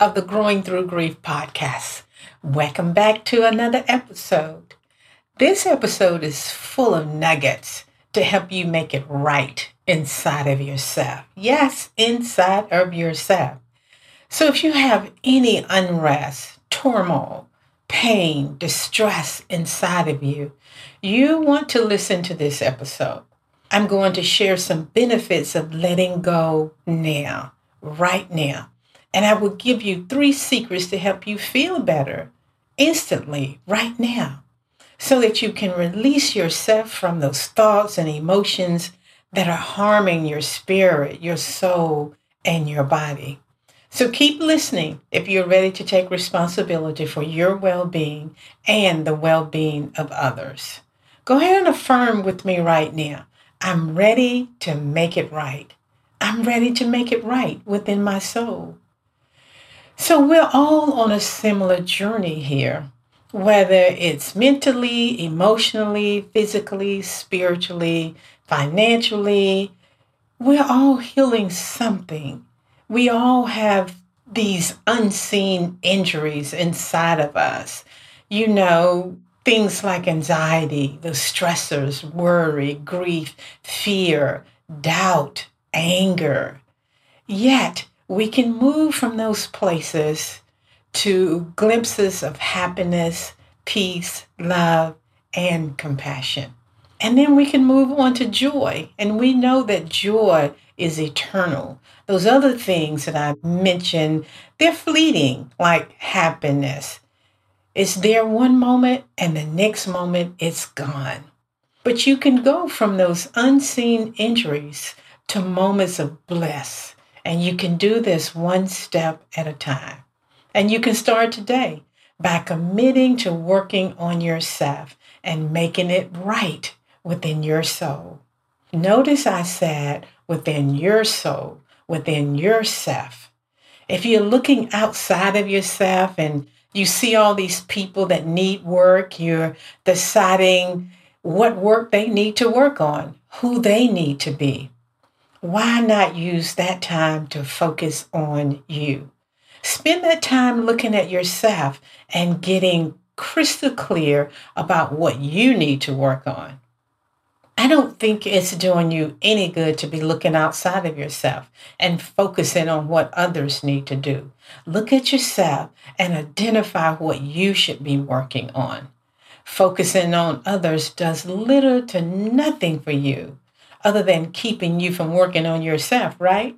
of the Growing Through Grief podcast. Welcome back to another episode. This episode is full of nuggets to help you make it right inside of yourself. Yes, inside of yourself. So if you have any unrest, turmoil, pain, distress inside of you, you want to listen to this episode. I'm going to share some benefits of letting go now, right now. And I will give you three secrets to help you feel better instantly, right now so that you can release yourself from those thoughts and emotions that are harming your spirit, your soul, and your body. So keep listening if you're ready to take responsibility for your well being and the well being of others. Go ahead and affirm with me right now I'm ready to make it right. I'm ready to make it right within my soul. So we're all on a similar journey here whether it's mentally, emotionally, physically, spiritually, financially, we're all healing something. We all have these unseen injuries inside of us. You know, things like anxiety, the stressors, worry, grief, fear, doubt, anger. Yet, we can move from those places to glimpses of happiness, peace, love, and compassion. And then we can move on to joy. And we know that joy is eternal. Those other things that I mentioned, they're fleeting, like happiness. It's there one moment and the next moment it's gone. But you can go from those unseen injuries to moments of bliss. And you can do this one step at a time. And you can start today by committing to working on yourself and making it right within your soul. Notice I said within your soul, within yourself. If you're looking outside of yourself and you see all these people that need work, you're deciding what work they need to work on, who they need to be. Why not use that time to focus on you? Spend that time looking at yourself and getting crystal clear about what you need to work on. I don't think it's doing you any good to be looking outside of yourself and focusing on what others need to do. Look at yourself and identify what you should be working on. Focusing on others does little to nothing for you other than keeping you from working on yourself, right?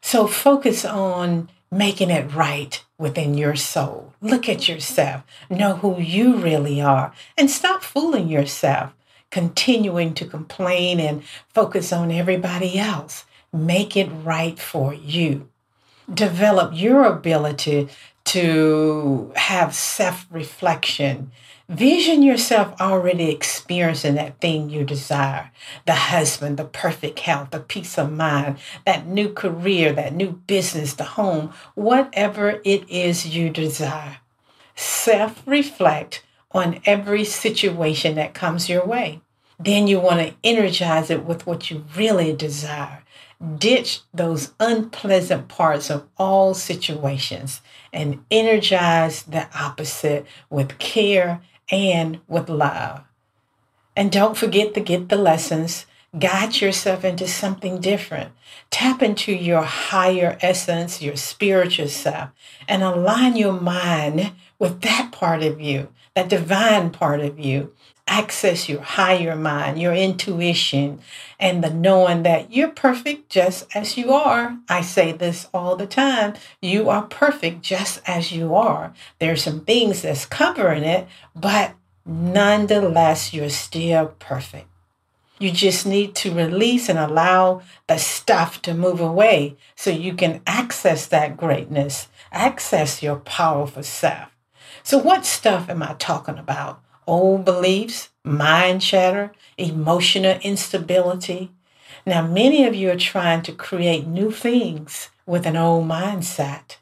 So focus on making it right within your soul. Look at yourself, know who you really are, and stop fooling yourself, continuing to complain and focus on everybody else. Make it right for you. Develop your ability to have self reflection Vision yourself already experiencing that thing you desire the husband, the perfect health, the peace of mind, that new career, that new business, the home, whatever it is you desire. Self reflect on every situation that comes your way. Then you want to energize it with what you really desire. Ditch those unpleasant parts of all situations and energize the opposite with care and with love. And don't forget to get the lessons. Guide yourself into something different. Tap into your higher essence, your spiritual self, and align your mind with that part of you, that divine part of you. Access your higher mind, your intuition, and the knowing that you're perfect just as you are. I say this all the time. You are perfect just as you are. There's some things that's covering it, but nonetheless, you're still perfect. You just need to release and allow the stuff to move away so you can access that greatness, access your powerful self. So, what stuff am I talking about? Old beliefs, mind chatter, emotional instability. Now, many of you are trying to create new things with an old mindset.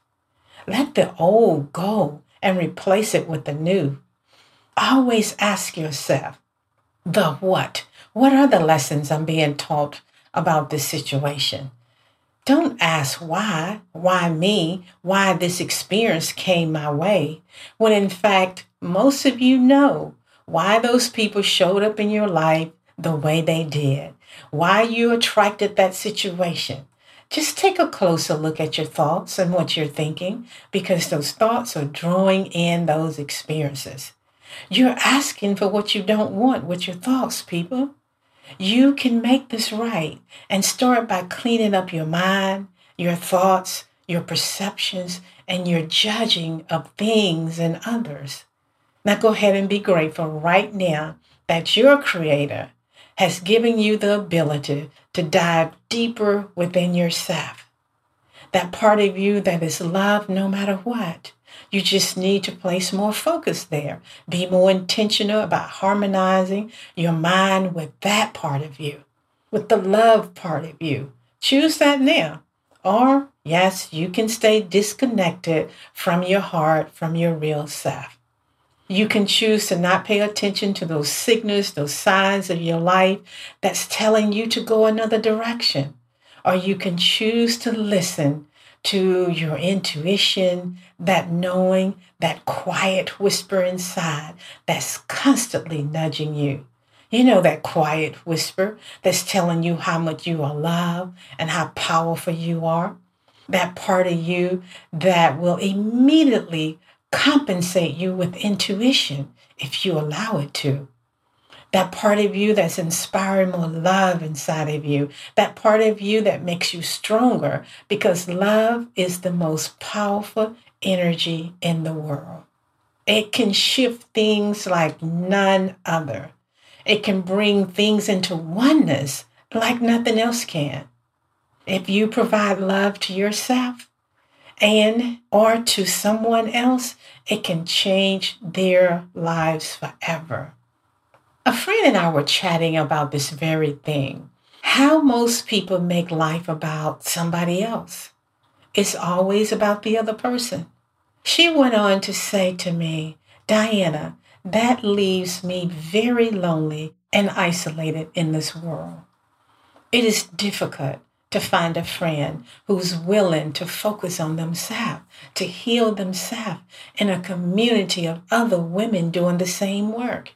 Let the old go and replace it with the new. Always ask yourself, the what? What are the lessons I'm being taught about this situation? Don't ask why, why me, why this experience came my way, when in fact, most of you know why those people showed up in your life the way they did, why you attracted that situation. Just take a closer look at your thoughts and what you're thinking because those thoughts are drawing in those experiences. You're asking for what you don't want with your thoughts, people. You can make this right and start by cleaning up your mind, your thoughts, your perceptions, and your judging of things and others. Now go ahead and be grateful right now that your Creator has given you the ability to dive deeper within yourself. That part of you that is loved no matter what. You just need to place more focus there. Be more intentional about harmonizing your mind with that part of you, with the love part of you. Choose that now. Or, yes, you can stay disconnected from your heart, from your real self. You can choose to not pay attention to those signals, those signs of your life that's telling you to go another direction. Or you can choose to listen to your intuition, that knowing, that quiet whisper inside that's constantly nudging you. You know that quiet whisper that's telling you how much you are loved and how powerful you are. That part of you that will immediately compensate you with intuition if you allow it to that part of you that's inspiring more love inside of you, that part of you that makes you stronger, because love is the most powerful energy in the world. It can shift things like none other. It can bring things into oneness like nothing else can. If you provide love to yourself and or to someone else, it can change their lives forever. A friend and I were chatting about this very thing how most people make life about somebody else. It's always about the other person. She went on to say to me, Diana, that leaves me very lonely and isolated in this world. It is difficult to find a friend who's willing to focus on themselves, to heal themselves in a community of other women doing the same work.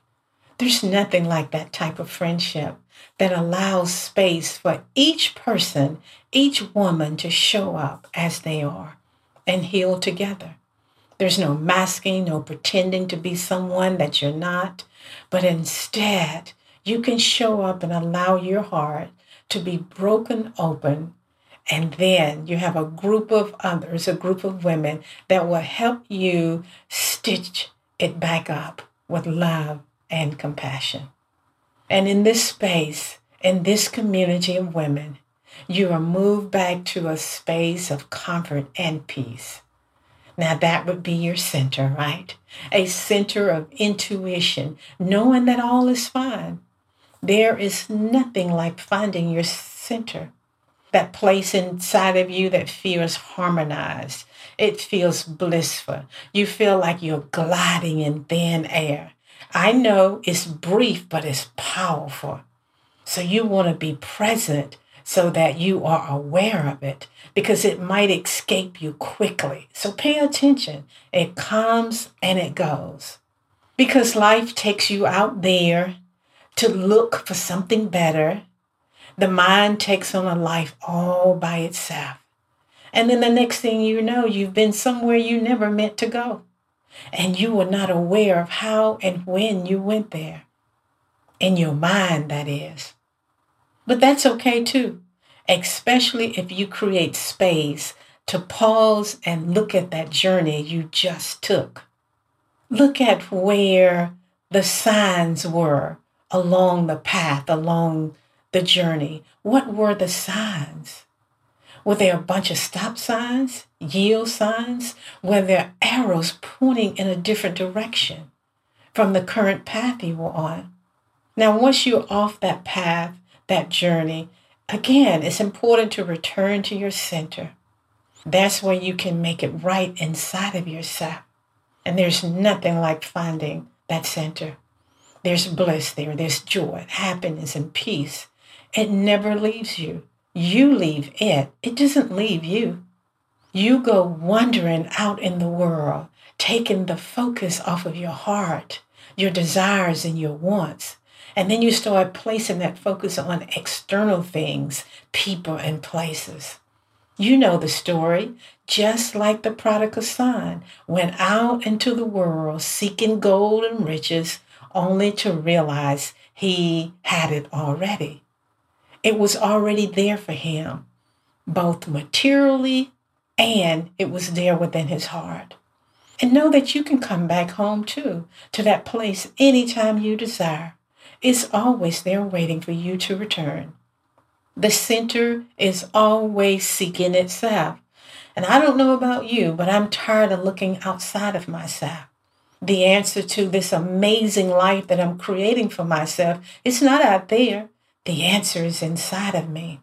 There's nothing like that type of friendship that allows space for each person, each woman to show up as they are and heal together. There's no masking, no pretending to be someone that you're not, but instead, you can show up and allow your heart to be broken open. And then you have a group of others, a group of women that will help you stitch it back up with love and compassion. And in this space, in this community of women, you are moved back to a space of comfort and peace. Now, that would be your center, right? A center of intuition, knowing that all is fine. There is nothing like finding your center, that place inside of you that feels harmonized. It feels blissful. You feel like you're gliding in thin air. I know it's brief, but it's powerful. So you want to be present so that you are aware of it because it might escape you quickly. So pay attention. It comes and it goes. Because life takes you out there to look for something better. The mind takes on a life all by itself. And then the next thing you know, you've been somewhere you never meant to go. And you were not aware of how and when you went there. In your mind, that is. But that's okay too, especially if you create space to pause and look at that journey you just took. Look at where the signs were along the path, along the journey. What were the signs? Were there a bunch of stop signs, yield signs? Were there arrows pointing in a different direction from the current path you were on? Now, once you're off that path, that journey, again, it's important to return to your center. That's where you can make it right inside of yourself. And there's nothing like finding that center. There's bliss there, there's joy, happiness, and peace. It never leaves you. You leave it, it doesn't leave you. You go wandering out in the world, taking the focus off of your heart, your desires, and your wants. And then you start placing that focus on external things, people, and places. You know the story. Just like the prodigal son went out into the world seeking gold and riches, only to realize he had it already. It was already there for him, both materially and it was there within his heart. And know that you can come back home too, to that place anytime you desire. It's always there waiting for you to return. The center is always seeking itself. And I don't know about you, but I'm tired of looking outside of myself. The answer to this amazing life that I'm creating for myself. It's not out there. The answer is inside of me.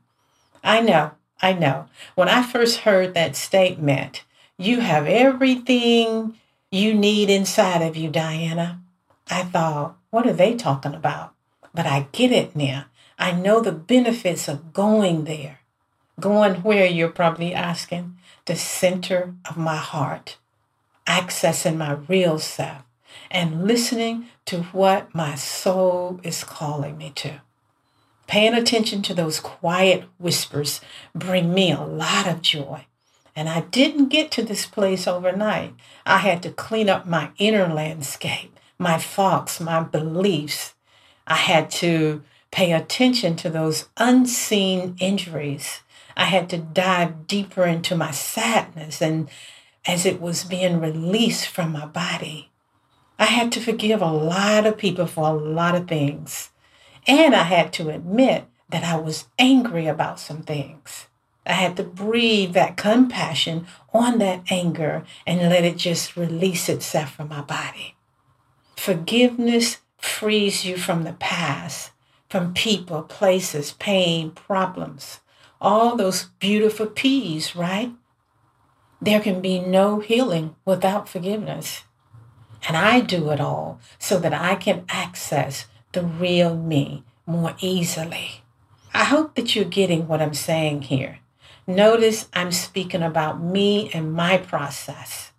I know, I know. When I first heard that statement, you have everything you need inside of you, Diana, I thought, what are they talking about? But I get it now. I know the benefits of going there. Going where you're probably asking? The center of my heart, accessing my real self, and listening to what my soul is calling me to. Paying attention to those quiet whispers bring me a lot of joy. And I didn't get to this place overnight. I had to clean up my inner landscape, my thoughts, my beliefs. I had to pay attention to those unseen injuries. I had to dive deeper into my sadness and as it was being released from my body. I had to forgive a lot of people for a lot of things. And I had to admit that I was angry about some things. I had to breathe that compassion on that anger and let it just release itself from my body. Forgiveness frees you from the past, from people, places, pain, problems, all those beautiful P's, right? There can be no healing without forgiveness. And I do it all so that I can access the real me more easily. I hope that you're getting what I'm saying here. Notice I'm speaking about me and my process,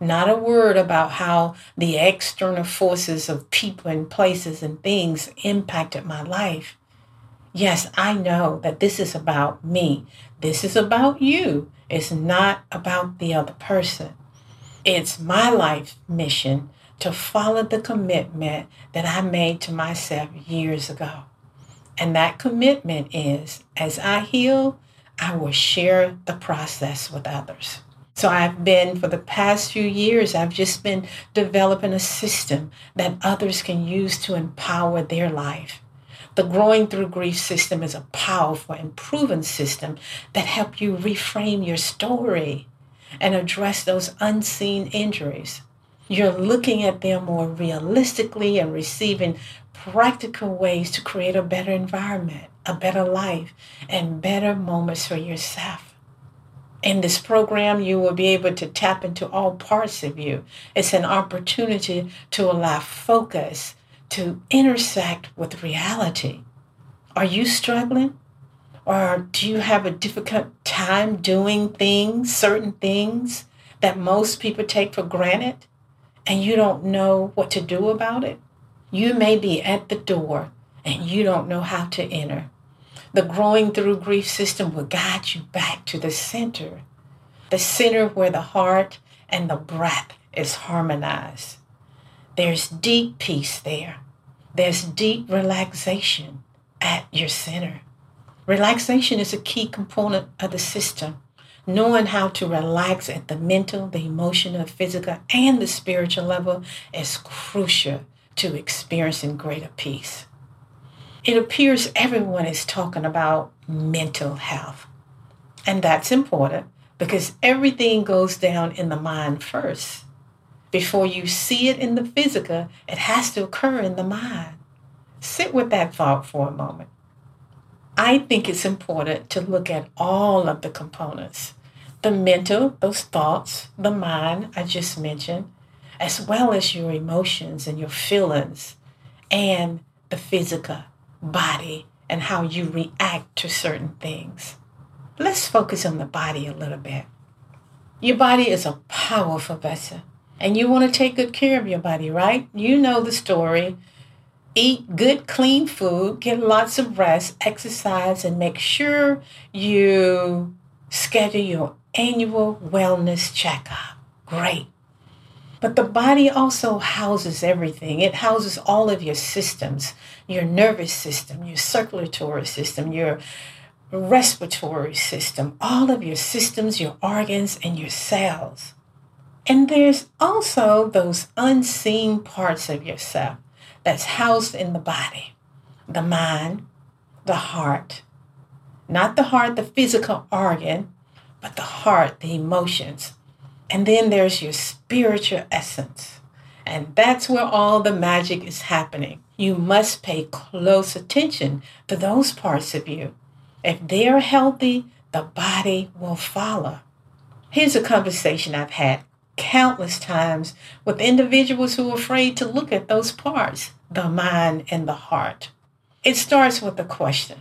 not a word about how the external forces of people and places and things impacted my life. Yes, I know that this is about me. This is about you. It's not about the other person. It's my life mission to follow the commitment that I made to myself years ago. And that commitment is as I heal, I will share the process with others. So I've been, for the past few years, I've just been developing a system that others can use to empower their life. The Growing Through Grief system is a powerful and proven system that help you reframe your story and address those unseen injuries. You're looking at them more realistically and receiving practical ways to create a better environment, a better life, and better moments for yourself. In this program, you will be able to tap into all parts of you. It's an opportunity to allow focus to intersect with reality. Are you struggling? Or do you have a difficult time doing things, certain things that most people take for granted? and you don't know what to do about it? You may be at the door and you don't know how to enter. The growing through grief system will guide you back to the center, the center where the heart and the breath is harmonized. There's deep peace there. There's deep relaxation at your center. Relaxation is a key component of the system. Knowing how to relax at the mental, the emotional, physical, and the spiritual level is crucial to experiencing greater peace. It appears everyone is talking about mental health. And that's important because everything goes down in the mind first. Before you see it in the physical, it has to occur in the mind. Sit with that thought for a moment. I think it's important to look at all of the components the mental, those thoughts, the mind I just mentioned, as well as your emotions and your feelings, and the physical body and how you react to certain things. Let's focus on the body a little bit. Your body is a powerful vessel, and you want to take good care of your body, right? You know the story eat good, clean food, get lots of rest, exercise, and make sure you schedule your annual wellness checkup. Great. But the body also houses everything. It houses all of your systems your nervous system, your circulatory system, your respiratory system, all of your systems, your organs, and your cells. And there's also those unseen parts of yourself that's housed in the body the mind, the heart. Not the heart, the physical organ, but the heart, the emotions. And then there's your spiritual essence. And that's where all the magic is happening. You must pay close attention to those parts of you. If they're healthy, the body will follow. Here's a conversation I've had countless times with individuals who are afraid to look at those parts the mind and the heart. It starts with a question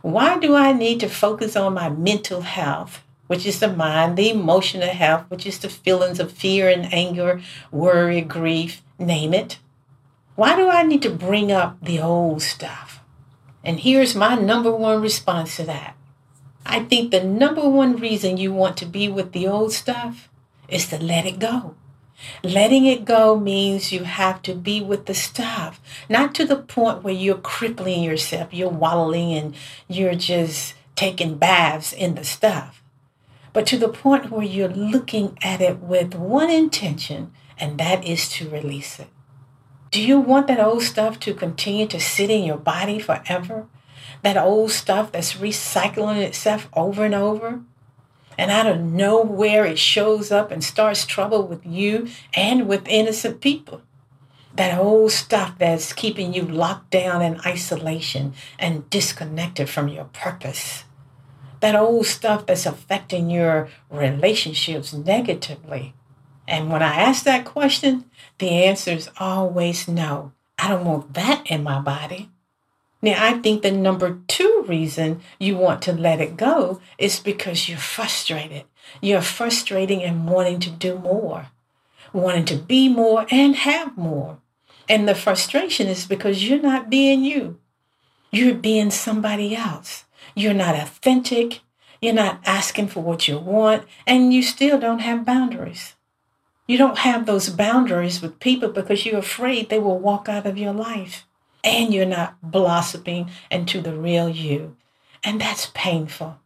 Why do I need to focus on my mental health, which is the mind, the emotional health, which is the feelings of fear and anger, worry, grief, name it? Why do I need to bring up the old stuff? And here's my number one response to that. I think the number one reason you want to be with the old stuff is to let it go. Letting it go means you have to be with the stuff, not to the point where you're crippling yourself, you're wallowing and you're just taking baths in the stuff, but to the point where you're looking at it with one intention, and that is to release it. Do you want that old stuff to continue to sit in your body forever? That old stuff that's recycling itself over and over? And out of nowhere it shows up and starts trouble with you and with innocent people. That old stuff that's keeping you locked down in isolation and disconnected from your purpose. That old stuff that's affecting your relationships negatively. And when I ask that question, the answer is always no. I don't want that in my body. Now, I think the number two reason you want to let it go is because you're frustrated. You're frustrating and wanting to do more, wanting to be more and have more. And the frustration is because you're not being you. You're being somebody else. You're not authentic. You're not asking for what you want, and you still don't have boundaries. You don't have those boundaries with people because you're afraid they will walk out of your life and you're not blossoming into the real you. And that's painful.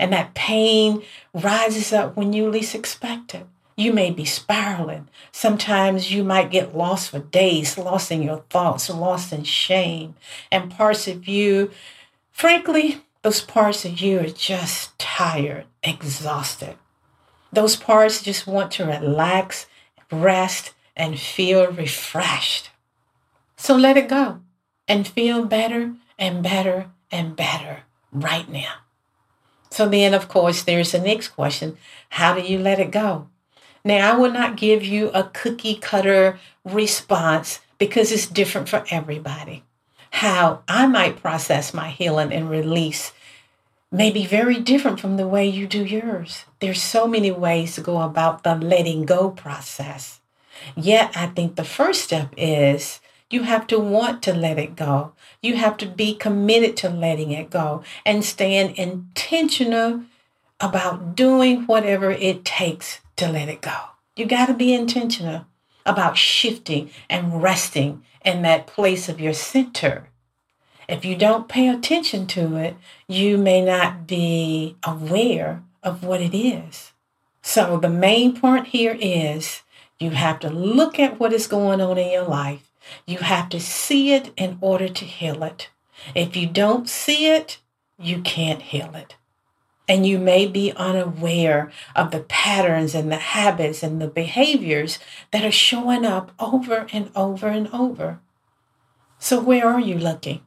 And that pain rises up when you least expect it. You may be spiraling. Sometimes you might get lost for days, lost in your thoughts, lost in shame. And parts of you, frankly, those parts of you are just tired, exhausted. Those parts just want to relax, rest, and feel refreshed. So let it go and feel better and better and better right now. So then, of course, there's the next question How do you let it go? Now, I will not give you a cookie cutter response because it's different for everybody. How I might process my healing and release may be very different from the way you do yours. There's so many ways to go about the letting go process. Yet, I think the first step is you have to want to let it go. You have to be committed to letting it go and staying intentional about doing whatever it takes to let it go. You got to be intentional about shifting and resting in that place of your center. If you don't pay attention to it, you may not be aware of what it is. So, the main point here is you have to look at what is going on in your life. You have to see it in order to heal it. If you don't see it, you can't heal it. And you may be unaware of the patterns and the habits and the behaviors that are showing up over and over and over. So, where are you looking?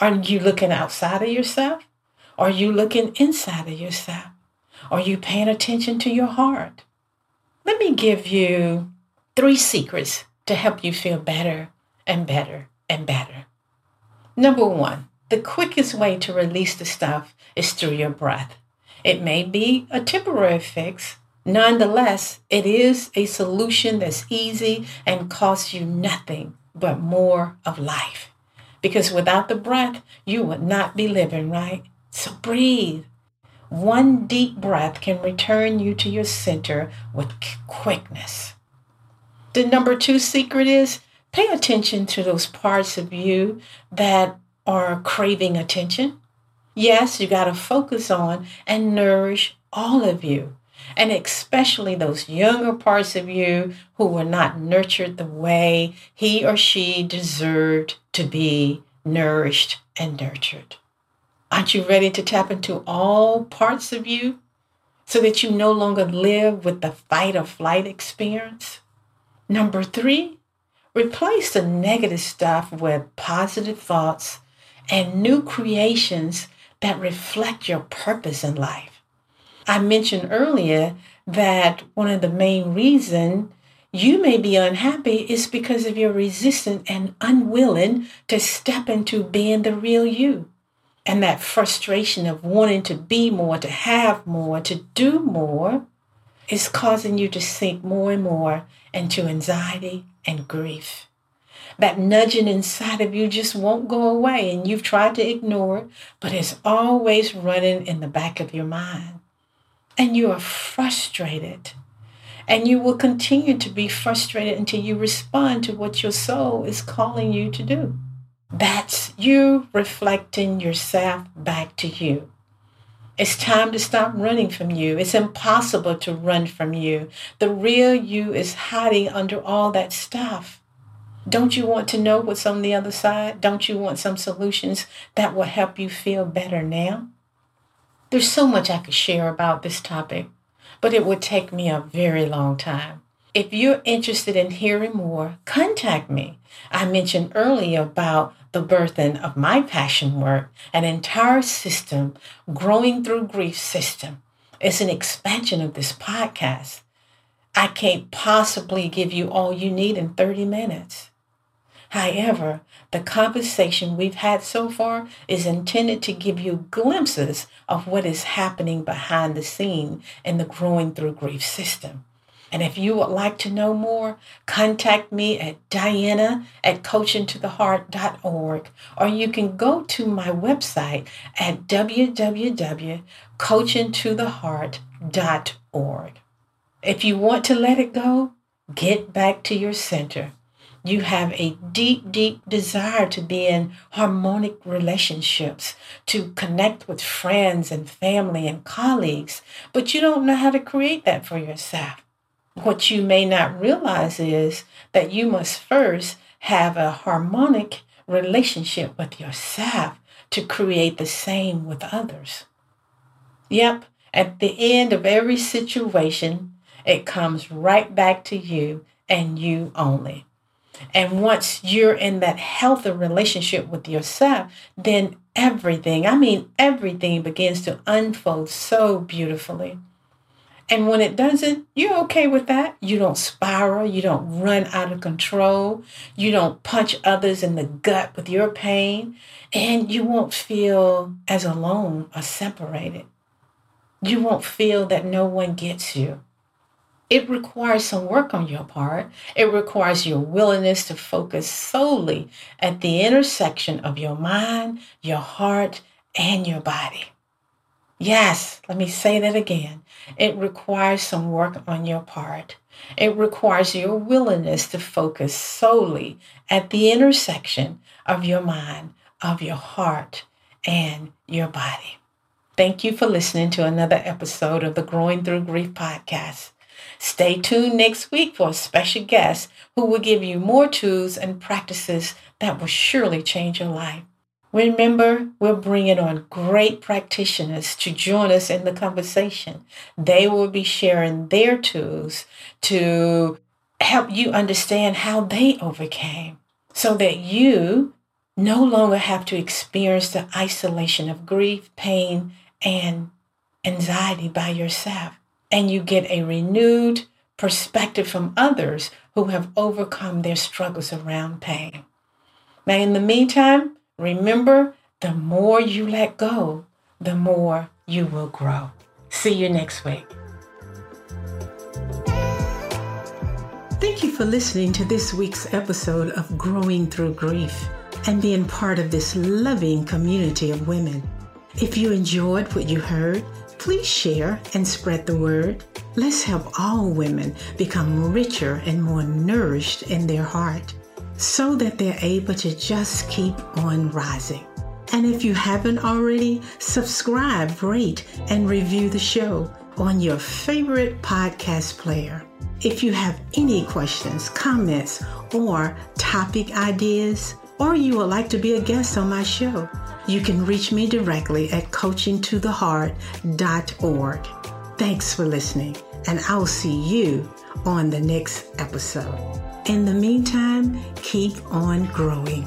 Are you looking outside of yourself? Are you looking inside of yourself? Are you paying attention to your heart? Let me give you three secrets to help you feel better and better and better. Number one, the quickest way to release the stuff is through your breath. It may be a temporary fix. Nonetheless, it is a solution that's easy and costs you nothing but more of life. Because without the breath, you would not be living, right? So breathe. One deep breath can return you to your center with quickness. The number two secret is pay attention to those parts of you that are craving attention. Yes, you got to focus on and nourish all of you, and especially those younger parts of you who were not nurtured the way he or she deserved to be nourished and nurtured. Aren't you ready to tap into all parts of you so that you no longer live with the fight or flight experience? Number three, replace the negative stuff with positive thoughts and new creations that reflect your purpose in life. I mentioned earlier that one of the main reasons you may be unhappy is because of your resistant and unwilling to step into being the real you. And that frustration of wanting to be more, to have more, to do more is causing you to sink more and more into anxiety and grief that nudging inside of you just won't go away and you've tried to ignore it, but it's always running in the back of your mind. And you are frustrated. And you will continue to be frustrated until you respond to what your soul is calling you to do. That's you reflecting yourself back to you. It's time to stop running from you. It's impossible to run from you. The real you is hiding under all that stuff. Don't you want to know what's on the other side? Don't you want some solutions that will help you feel better now? There's so much I could share about this topic, but it would take me a very long time. If you're interested in hearing more, contact me. I mentioned earlier about the birthing of my passion work, an entire system, growing through grief system. It's an expansion of this podcast. I can't possibly give you all you need in 30 minutes. However, the conversation we've had so far is intended to give you glimpses of what is happening behind the scene in the growing through grief system. And if you would like to know more, contact me at diana at coachingtotheheart.org or you can go to my website at www.coachingtotheheart.org. If you want to let it go, get back to your center you have a deep, deep desire to be in harmonic relationships, to connect with friends and family and colleagues, but you don't know how to create that for yourself. What you may not realize is that you must first have a harmonic relationship with yourself to create the same with others. Yep, at the end of every situation, it comes right back to you and you only. And once you're in that healthy relationship with yourself, then everything, I mean, everything begins to unfold so beautifully. And when it doesn't, you're okay with that. You don't spiral. You don't run out of control. You don't punch others in the gut with your pain. And you won't feel as alone or separated. You won't feel that no one gets you. It requires some work on your part. It requires your willingness to focus solely at the intersection of your mind, your heart, and your body. Yes, let me say that again. It requires some work on your part. It requires your willingness to focus solely at the intersection of your mind, of your heart, and your body. Thank you for listening to another episode of the Growing Through Grief podcast. Stay tuned next week for a special guest who will give you more tools and practices that will surely change your life. Remember, we're bringing on great practitioners to join us in the conversation. They will be sharing their tools to help you understand how they overcame so that you no longer have to experience the isolation of grief, pain, and anxiety by yourself. And you get a renewed perspective from others who have overcome their struggles around pain. Now, in the meantime, remember the more you let go, the more you will grow. See you next week. Thank you for listening to this week's episode of Growing Through Grief and being part of this loving community of women. If you enjoyed what you heard, please share and spread the word. Let's help all women become richer and more nourished in their heart so that they're able to just keep on rising. And if you haven't already, subscribe, rate, and review the show on your favorite podcast player. If you have any questions, comments, or topic ideas, or you would like to be a guest on my show, you can reach me directly at coachingtotheheart.org. Thanks for listening, and I'll see you on the next episode. In the meantime, keep on growing.